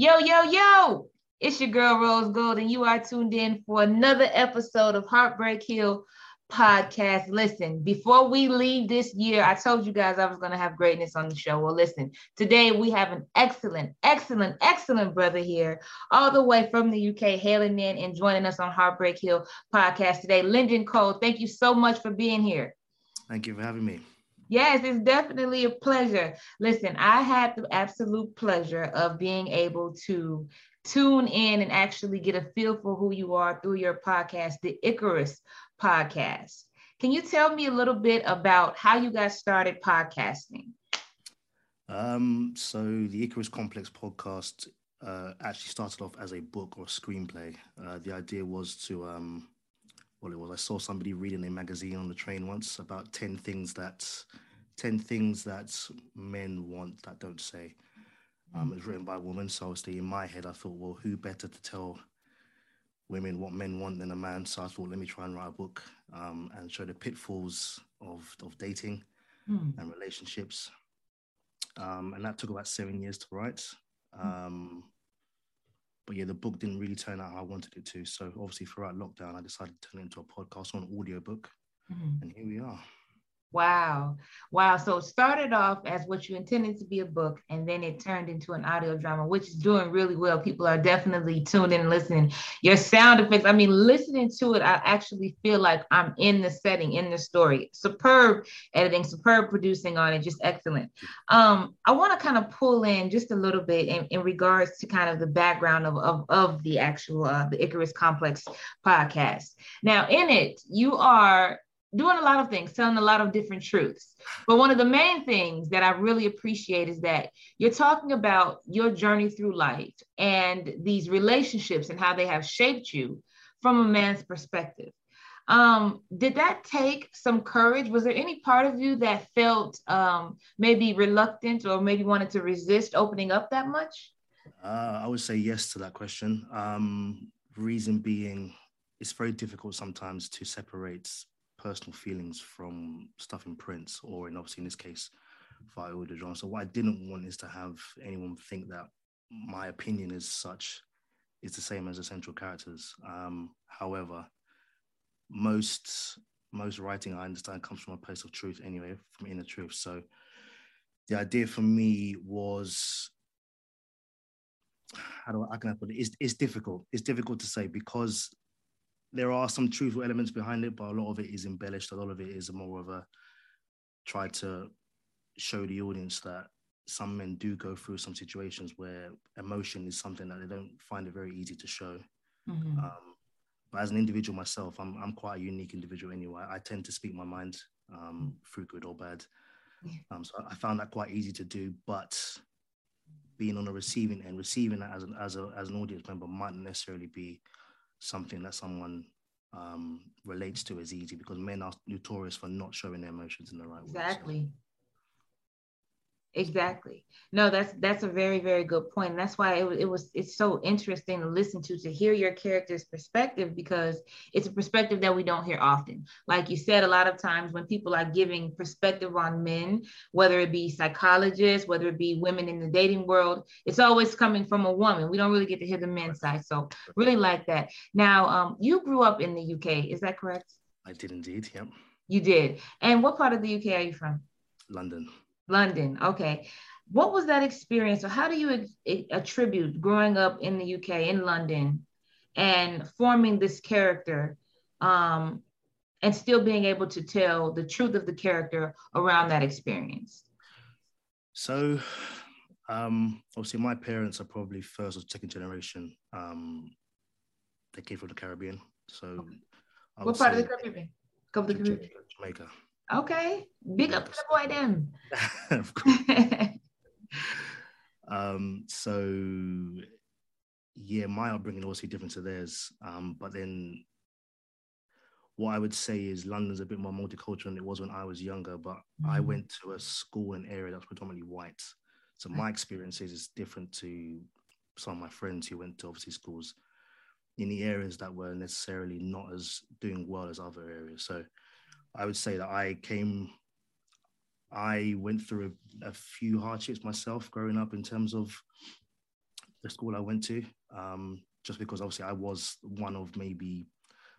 Yo, yo, yo, it's your girl Rose Gold, and you are tuned in for another episode of Heartbreak Hill podcast. Listen, before we leave this year, I told you guys I was going to have greatness on the show. Well, listen, today we have an excellent, excellent, excellent brother here, all the way from the UK, hailing in and joining us on Heartbreak Hill podcast today. Lyndon Cole, thank you so much for being here. Thank you for having me. Yes, it's definitely a pleasure. Listen, I had the absolute pleasure of being able to tune in and actually get a feel for who you are through your podcast, the Icarus podcast. Can you tell me a little bit about how you got started podcasting? Um, so the Icarus Complex podcast uh, actually started off as a book or a screenplay. Uh, the idea was to um, well, it was I saw somebody reading a magazine on the train once about 10 things that 10 things that men want that don't say. Um, it was written by a woman. So obviously in my head, I thought, well, who better to tell women what men want than a man? So I thought, let me try and write a book um, and show the pitfalls of, of dating mm. and relationships. Um, and that took about seven years to write. Um, but yeah, the book didn't really turn out how I wanted it to. So obviously, throughout lockdown, I decided to turn it into a podcast on audiobook, mm-hmm. and here we are. Wow. Wow. So it started off as what you intended to be a book, and then it turned into an audio drama, which is doing really well. People are definitely tuned in and listening. Your sound effects, I mean, listening to it, I actually feel like I'm in the setting, in the story. Superb editing, superb producing on it, just excellent. Um, I want to kind of pull in just a little bit in, in regards to kind of the background of, of, of the actual uh, the Icarus Complex podcast. Now, in it, you are doing a lot of things, telling a lot of different truths. But one of the main things that I really appreciate is that you're talking about your journey through life and these relationships and how they have shaped you from a man's perspective. Um, did that take some courage? Was there any part of you that felt um, maybe reluctant or maybe wanted to resist opening up that much? Uh, I would say yes to that question. Um, reason being, it's very difficult sometimes to separate personal feelings from stuff in prints or in obviously in this case via audio drama. So what I didn't want is to have anyone think that my opinion is such is the same as the central characters. Um, however, most most writing I understand comes from a place of truth anyway, from inner truth. So the idea for me was how do I, how can I put it? It's, it's difficult. It's difficult to say because there are some truthful elements behind it, but a lot of it is embellished. A lot of it is more of a try to show the audience that some men do go through some situations where emotion is something that they don't find it very easy to show. Mm-hmm. Um, but as an individual myself, I'm I'm quite a unique individual anyway. I tend to speak my mind um, through good or bad. Um, so I found that quite easy to do. But being on the receiving end, receiving that as an as a as an audience member might not necessarily be something that someone um, relates to as easy because men are notorious for not showing their emotions in the right way. Exactly. Exactly. No, that's that's a very very good point. And that's why it, it was it's so interesting to listen to to hear your character's perspective because it's a perspective that we don't hear often. Like you said, a lot of times when people are giving perspective on men, whether it be psychologists, whether it be women in the dating world, it's always coming from a woman. We don't really get to hear the men's side. So really like that. Now, um, you grew up in the UK, is that correct? I did indeed. Yep. You did. And what part of the UK are you from? London. London. Okay. What was that experience? Or how do you attribute growing up in the UK, in London, and forming this character um, and still being able to tell the truth of the character around that experience? So, um, obviously, my parents are probably first or second generation. Um, they came from the Caribbean. So, okay. what part of the Caribbean? Jamaica. Jamaica. Okay. Big up to the boy them. of course. um, so yeah, my upbringing obviously different to theirs. Um, but then what I would say is London's a bit more multicultural than it was when I was younger, but mm. I went to a school and area that's predominantly white. So my experiences is different to some of my friends who went to obviously schools in the areas that were necessarily not as doing well as other areas. So I would say that I came, I went through a, a, few hardships myself growing up in terms of the school I went to, um, just because obviously I was one of maybe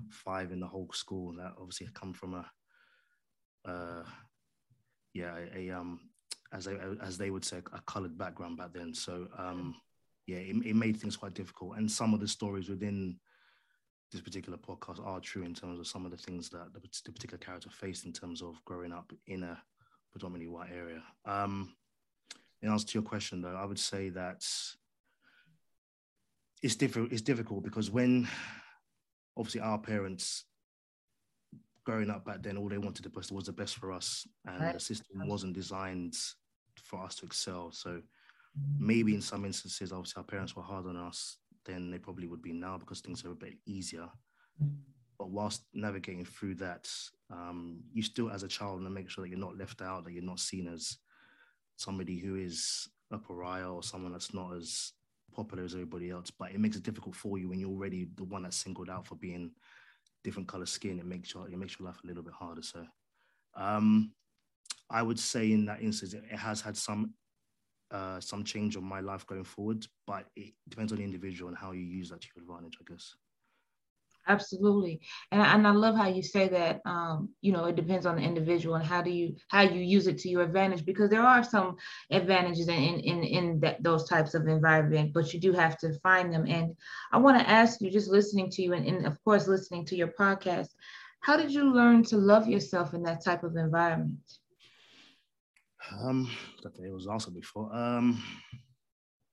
five in the whole school that obviously had come from a, uh, yeah, a, a um, as they as they would say, a coloured background back then. So um, yeah, it, it made things quite difficult. And some of the stories within this particular podcast are true in terms of some of the things that the, the particular character faced in terms of growing up in a predominantly white area. Um, in answer to your question, though, I would say that it's different. It's difficult because when obviously our parents growing up back then, all they wanted the best was the best for us, and right. the system wasn't designed for us to excel. So maybe in some instances, obviously our parents were hard on us than they probably would be now because things are a bit easier. But whilst navigating through that, um, you still, as a child, want to make sure that you're not left out, that you're not seen as somebody who is a pariah or someone that's not as popular as everybody else. But it makes it difficult for you when you're already the one that's singled out for being different color skin. It makes your it makes your life a little bit harder. So, um, I would say in that instance, it has had some uh, some change on my life going forward, but it depends on the individual and how you use that to your advantage, I guess. Absolutely, and and I love how you say that. Um, you know, it depends on the individual and how do you how you use it to your advantage because there are some advantages in in in, that, those types of environment, but you do have to find them. And I want to ask you, just listening to you, and, and of course listening to your podcast, how did you learn to love yourself in that type of environment? Um, that it was also before. Um,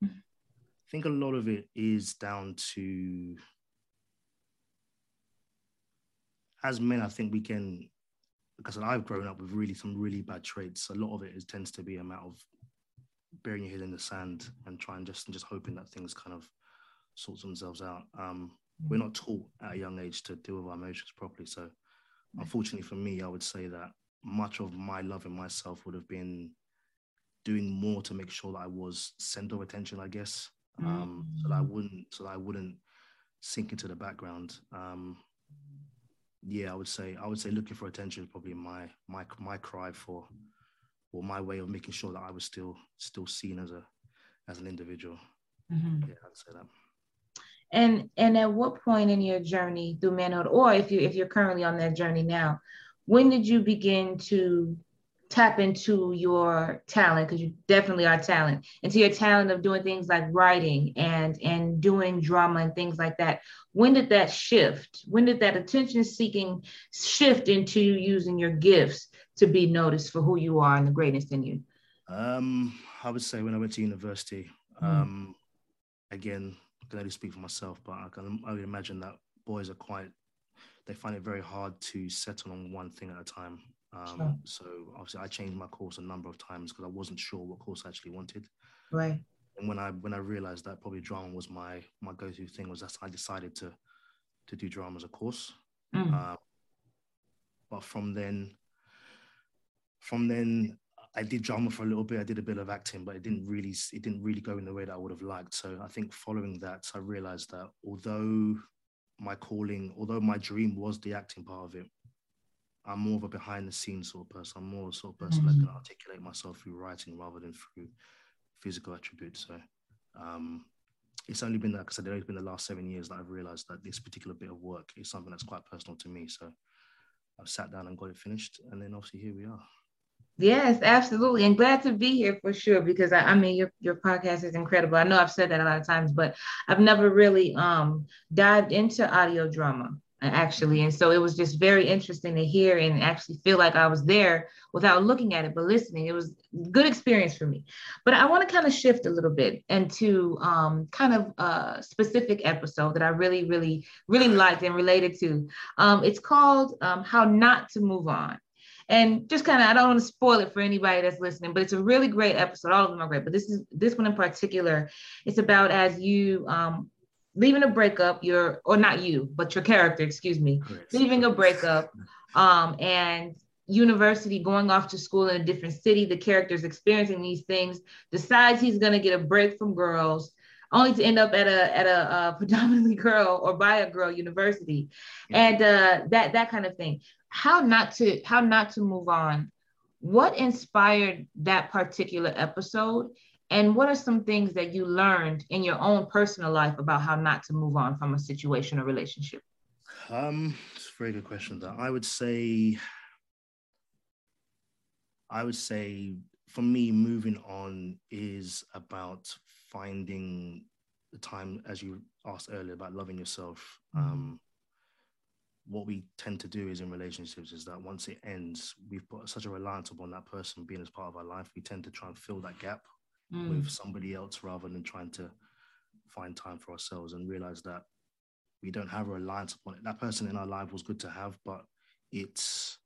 I think a lot of it is down to as men. I think we can, because I've grown up with really some really bad traits. A lot of it is tends to be a matter of burying your head in the sand and trying just and just hoping that things kind of sort themselves out. Um, we're not taught at a young age to deal with our emotions properly. So, unfortunately for me, I would say that much of my love in myself would have been doing more to make sure that I was center of attention, I guess, um, mm. so that I mm. wouldn't so that I wouldn't sink into the background. Um, yeah, I would say I would say looking for attention is probably my my my cry for, or my way of making sure that I was still still seen as a as an individual. Mm-hmm. Yeah, I'd say that. And and at what point in your journey through manhood, or if you if you're currently on that journey now, when did you begin to tap into your talent? Because you definitely are talent into your talent of doing things like writing and and doing drama and things like that. When did that shift? When did that attention seeking shift into using your gifts to be noticed for who you are and the greatness in you? Um i would say when i went to university mm-hmm. um again i can only speak for myself but i can i would imagine that boys are quite they find it very hard to settle on one thing at a time. Um, sure. So obviously, I changed my course a number of times because I wasn't sure what course I actually wanted. Right. And when I when I realized that probably drama was my my go to thing, was that I decided to to do drama as a course. Mm. Uh, but from then, from then, I did drama for a little bit. I did a bit of acting, but it didn't really it didn't really go in the way that I would have liked. So I think following that, I realized that although my calling, although my dream was the acting part of it, I'm more of a behind the scenes sort of person. I'm more of a sort of person mm-hmm. that can articulate myself through writing rather than through physical attributes. So um, it's only been, like I said, it's been the last seven years that I've realized that this particular bit of work is something that's quite personal to me. So I've sat down and got it finished. And then obviously here we are. Yes, absolutely. And glad to be here for sure because I, I, mean your your podcast is incredible. I know I've said that a lot of times, but I've never really um dived into audio drama actually. And so it was just very interesting to hear and actually feel like I was there without looking at it, but listening. It was good experience for me. But I want to kind of shift a little bit into um, kind of a specific episode that I really, really, really liked and related to. Um, it's called um, How Not to Move On. And just kind of, I don't want to spoil it for anybody that's listening, but it's a really great episode. All of them are great, but this is this one in particular. It's about as you um, leaving a breakup, you're or not you, but your character, excuse me, Correct. leaving a breakup, um, and university, going off to school in a different city. The character's experiencing these things, decides he's gonna get a break from girls, only to end up at a at a, a predominantly girl or by a girl university, and uh, that that kind of thing how not to how not to move on what inspired that particular episode And what are some things that you learned in your own personal life about how not to move on from a situation or relationship? Um, it's a very good question. That I would say, I would say, for me, moving on is about finding the time, as you asked earlier, about loving yourself. Mm-hmm. Um, what we tend to do is in relationships is that once it ends, we've put such a reliance upon that person being as part of our life. We tend to try and fill that gap mm. with somebody else rather than trying to find time for ourselves and realize that we don't have a reliance upon it. That person in our life was good to have, but it's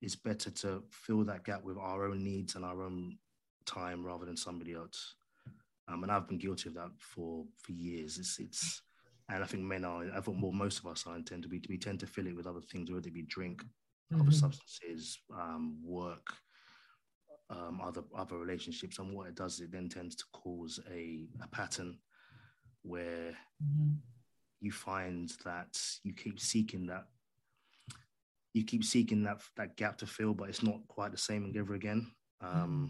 it's better to fill that gap with our own needs and our own time rather than somebody else. Um, and I've been guilty of that for for years. It's it's and I think men are. I think well, most of us are tend to be. We tend to fill it with other things, whether it be drink, mm-hmm. other substances, um, work, um, other other relationships. And what it does, it then tends to cause a a pattern where mm-hmm. you find that you keep seeking that. You keep seeking that that gap to fill, but it's not quite the same and ever again. Um, mm-hmm.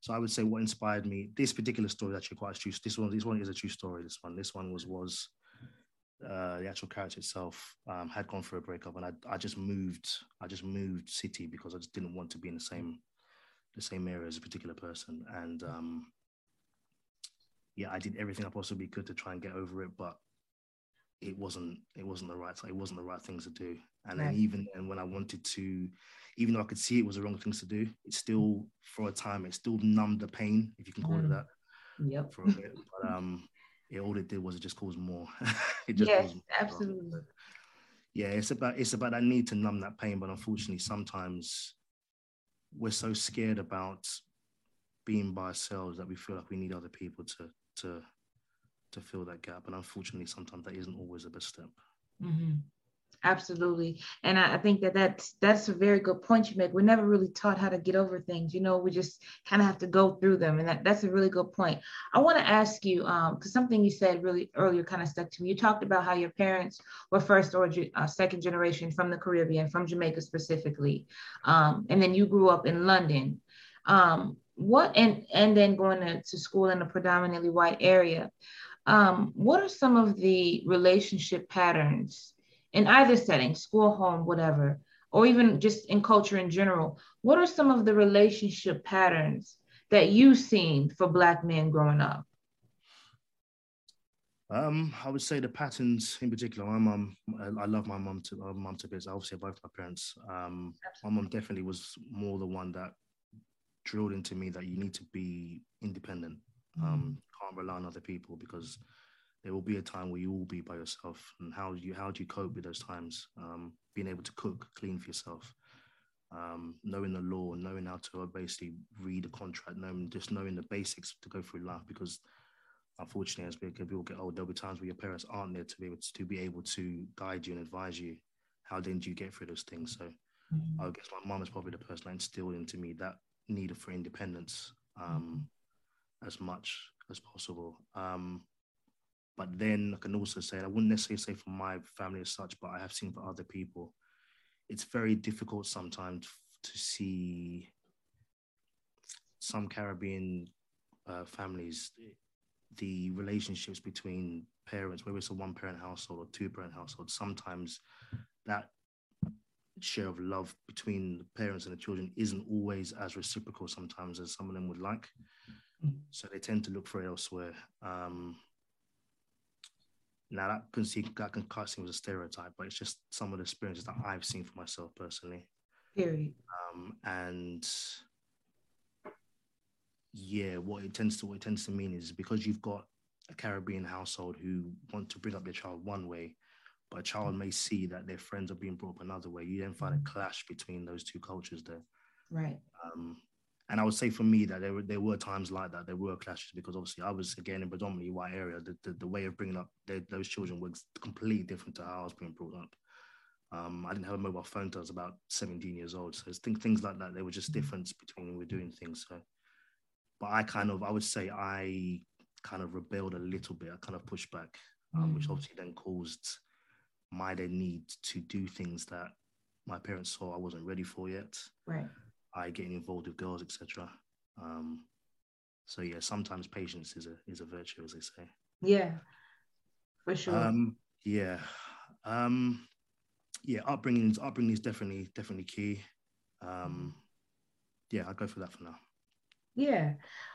So I would say what inspired me. This particular story is actually quite true. This one, this one is a true story. This one, this one was was uh, the actual character itself um, had gone through a breakup, and I, I just moved. I just moved city because I just didn't want to be in the same the same area as a particular person. And um, yeah, I did everything I possibly could to try and get over it, but it wasn't it wasn't the right it wasn't the right things to do. And right. then even then, when I wanted to, even though I could see it was the wrong things to do, it still for a time it still numbed the pain, if you can call mm. it that. Yep. For a bit. But um, it, all it did was it just caused more. it just yes, absolutely. Yeah, it's about it's about that need to numb that pain, but unfortunately, sometimes we're so scared about being by ourselves that we feel like we need other people to to to fill that gap. And unfortunately, sometimes that isn't always the best step. Mm-hmm. Absolutely. And I, think that that's, that's a very good point you make. We're never really taught how to get over things. You know, we just kind of have to go through them. And that, that's a really good point. I want to ask you, because um, something you said really earlier kind of stuck to me. You talked about how your parents were first or uh, second generation from the Caribbean, from Jamaica specifically. Um, and then you grew up in London. Um, what and and then going to, to school in a predominantly white area. Um, what are some of the relationship patterns in either setting, school, home, whatever, or even just in culture in general, what are some of the relationship patterns that you've seen for Black men growing up? Um, I would say the patterns in particular. My mom, I, I love my mom to my mom to bits. Obviously, both my parents. Um, my mom definitely was more the one that drilled into me that you need to be independent. Um, mm-hmm. can't rely on other people because there will be a time where you will be by yourself and how do you how do you cope with those times um, being able to cook clean for yourself um, knowing the law knowing how to basically read a contract knowing just knowing the basics to go through life because unfortunately as people get old there'll be times where your parents aren't there to be able to, to be able to guide you and advise you how then do you get through those things so mm-hmm. i guess my mom is probably the person that instilled into me that need for independence um, mm-hmm. as much as possible um, but then I can also say, I wouldn't necessarily say for my family as such, but I have seen for other people, it's very difficult sometimes to see some Caribbean uh, families, the relationships between parents, whether it's a one parent household or two parent household, sometimes that share of love between the parents and the children isn't always as reciprocal sometimes as some of them would like. Mm-hmm. So they tend to look for elsewhere. Um, now that can see that can cut seem as a stereotype, but it's just some of the experiences that I've seen for myself personally. Period. Um, and yeah, what it tends to what it tends to mean is because you've got a Caribbean household who want to bring up their child one way, but a child may see that their friends are being brought up another way. You then find a clash between those two cultures there. Right. Um, and I would say for me that there were there were times like that. There were clashes because obviously I was again in predominantly white area. The the, the way of bringing up those children was completely different to how I was being brought up. Um, I didn't have a mobile phone until I was about 17 years old. So things like that. There were just difference between when we were doing things. So, but I kind of I would say I kind of rebelled a little bit. I kind of pushed back, um, mm. which obviously then caused my then need to do things that my parents saw I wasn't ready for yet. Right. I getting involved with girls, etc. Um, so yeah, sometimes patience is a is a virtue, as they say. Yeah, for sure. Um, yeah, um, yeah. Upbringing, upbringing is definitely definitely key. Um, yeah, I'll go for that for now. Yeah.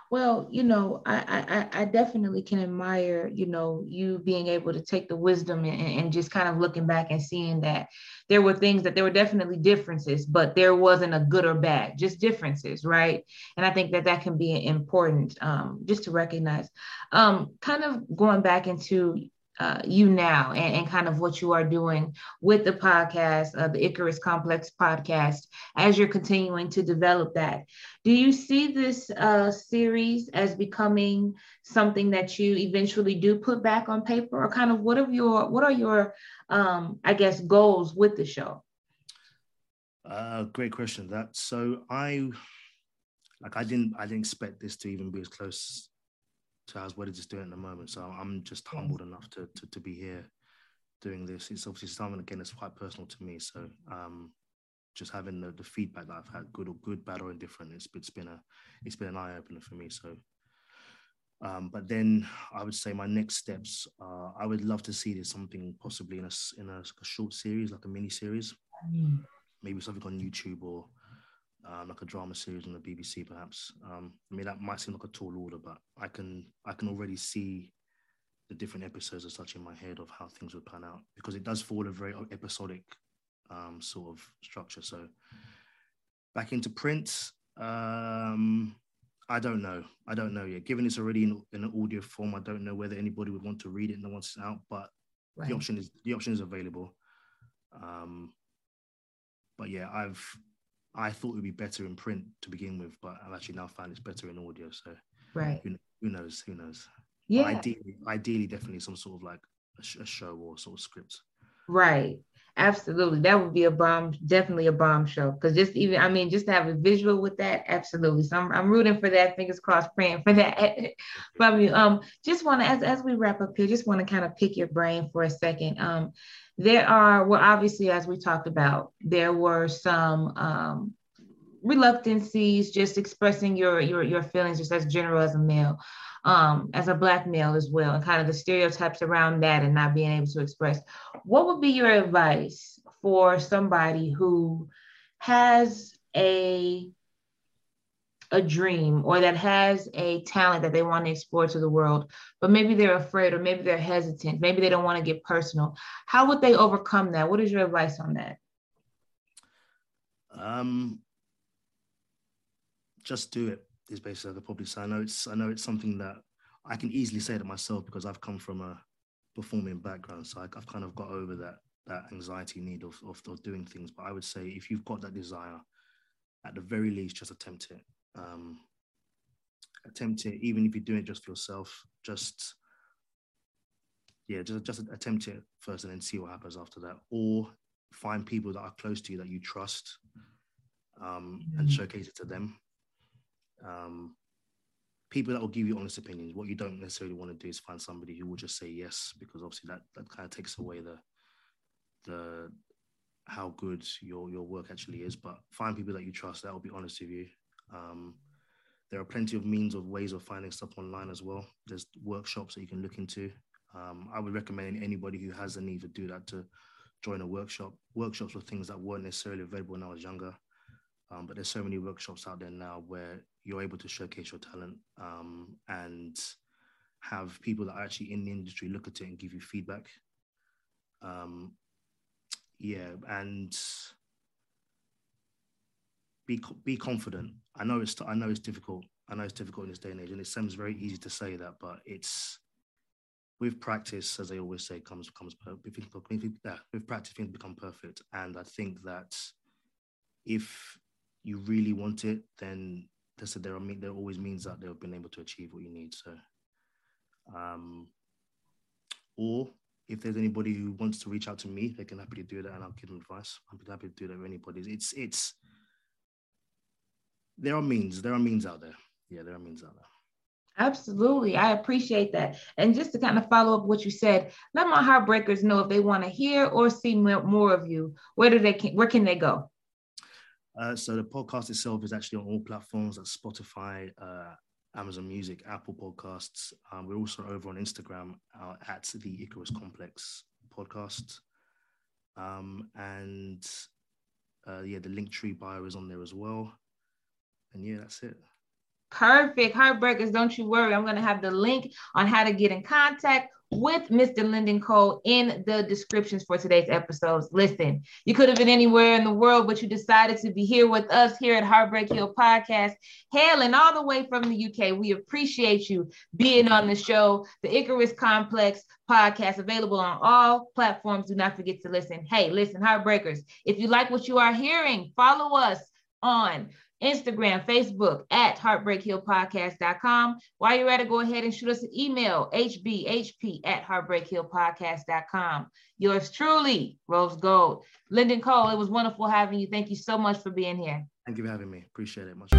Well, you know, I, I I definitely can admire, you know, you being able to take the wisdom and, and just kind of looking back and seeing that there were things that there were definitely differences, but there wasn't a good or bad, just differences, right? And I think that that can be important um, just to recognize. Um, kind of going back into uh, you now and, and, kind of what you are doing with the podcast, uh, the Icarus Complex podcast, as you're continuing to develop that. Do you see this uh, series as becoming something that you eventually do put back on paper, or kind of what are your what are your um, I guess goals with the show? Uh, great question. That so I like I didn't I didn't expect this to even be as close to as what it is doing at the moment. So I'm just humbled enough to, to, to be here doing this. It's obviously something again that's quite personal to me. So um, just having the, the feedback that I've had, good or good, bad or indifferent, it's, it's been a it's been an eye opener for me. So, um, but then I would say my next steps. Uh, I would love to see this something possibly in a in a, a short series, like a mini series, mm. maybe something on YouTube or um, like a drama series on the BBC, perhaps. Um, I mean, that might seem like a tall order, but I can I can already see the different episodes as such in my head of how things would pan out because it does follow a very episodic um, sort of structure. So back into print, um, I don't know. I don't know yet. Given it's already in, in, an audio form, I don't know whether anybody would want to read it and once it's out. But right. the option is the option is available. Um, but yeah, I've I thought it would be better in print to begin with, but I've actually now found it's better in audio. So right, who, who knows? Who knows? Yeah, but ideally, ideally, definitely some sort of like a, sh- a show or sort of script. Right. Absolutely. That would be a bomb, definitely a bomb show. Because just even, I mean, just to have a visual with that, absolutely. So I'm, I'm rooting for that. Fingers crossed, praying for that from you. Um, just want to, as, as we wrap up here, just want to kind of pick your brain for a second. Um, there are, well, obviously, as we talked about, there were some um, reluctancies, just expressing your your your feelings, just as general as a male, um, as a black male as well, and kind of the stereotypes around that, and not being able to express. What would be your advice for somebody who has a a dream or that has a talent that they want to explore to the world, but maybe they're afraid or maybe they're hesitant, maybe they don't want to get personal. How would they overcome that? What is your advice on that? Um, just do it is basically could probably say. I know it's I know it's something that I can easily say to myself because I've come from a performing background, so I, have kind of got over that that anxiety need of, of, of doing things. But I would say if you've got that desire, at the very least, just attempt it um, attempt it, even if you do it just for yourself. Just yeah, just just attempt it first, and then see what happens after that. Or find people that are close to you that you trust, um, mm-hmm. and showcase it to them. Um, people that will give you honest opinions. What you don't necessarily want to do is find somebody who will just say yes, because obviously that that kind of takes away the the how good your your work actually is. But find people that you trust that will be honest with you, um, there are plenty of means of ways of finding stuff online as well. There's workshops that you can look into. Um, I would recommend anybody who has the need to do that to join a workshop. Workshops were things that weren't necessarily available when I was younger, um, but there's so many workshops out there now where you're able to showcase your talent um, and have people that are actually in the industry look at it and give you feedback. Um, yeah, and be be confident. I know it's I know it's difficult. I know it's difficult in this day and age, and it seems very easy to say that, but it's with practice, as they always say, comes comes with practice things become perfect. And I think that if you really want it, then there are there always means that they've been able to achieve what you need. So, um, or if there's anybody who wants to reach out to me, they can happily do that, and I'll give them advice. I'm happy to do that with anybody. It's it's there are means. There are means out there. Yeah, there are means out there. Absolutely. I appreciate that. And just to kind of follow up what you said, let my heartbreakers know if they want to hear or see more of you, where do they where can they go? Uh, so the podcast itself is actually on all platforms like Spotify, uh, Amazon Music, Apple Podcasts. Um, we're also over on Instagram uh, at the Icarus Complex Podcast. Um, and uh, yeah, the Linktree bio is on there as well. And yeah, that's it. Perfect. Heartbreakers, don't you worry. I'm going to have the link on how to get in contact with Mr. Lyndon Cole in the descriptions for today's episodes. Listen, you could have been anywhere in the world, but you decided to be here with us here at Heartbreak Hill Podcast, hailing all the way from the UK. We appreciate you being on the show, the Icarus Complex podcast, available on all platforms. Do not forget to listen. Hey, listen, Heartbreakers, if you like what you are hearing, follow us on Instagram, Facebook at heartbreakhillpodcast.com. While you're at it, go ahead and shoot us an email, hbhp at heartbreakhillpodcast.com. Yours truly, Rose Gold. Lyndon Cole, it was wonderful having you. Thank you so much for being here. Thank you for having me. Appreciate it much.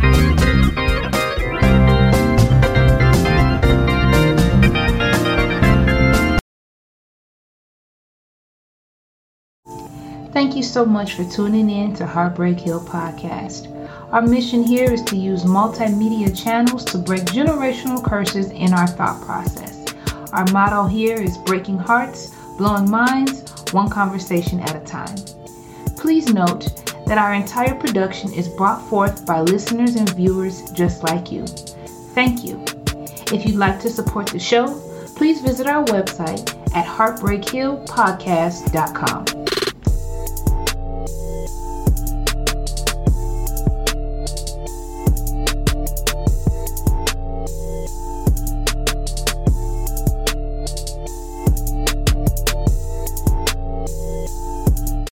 Thank you so much for tuning in to Heartbreak Hill Podcast. Our mission here is to use multimedia channels to break generational curses in our thought process. Our motto here is breaking hearts, blowing minds, one conversation at a time. Please note that our entire production is brought forth by listeners and viewers just like you. Thank you. If you'd like to support the show, please visit our website at heartbreakhillpodcast.com.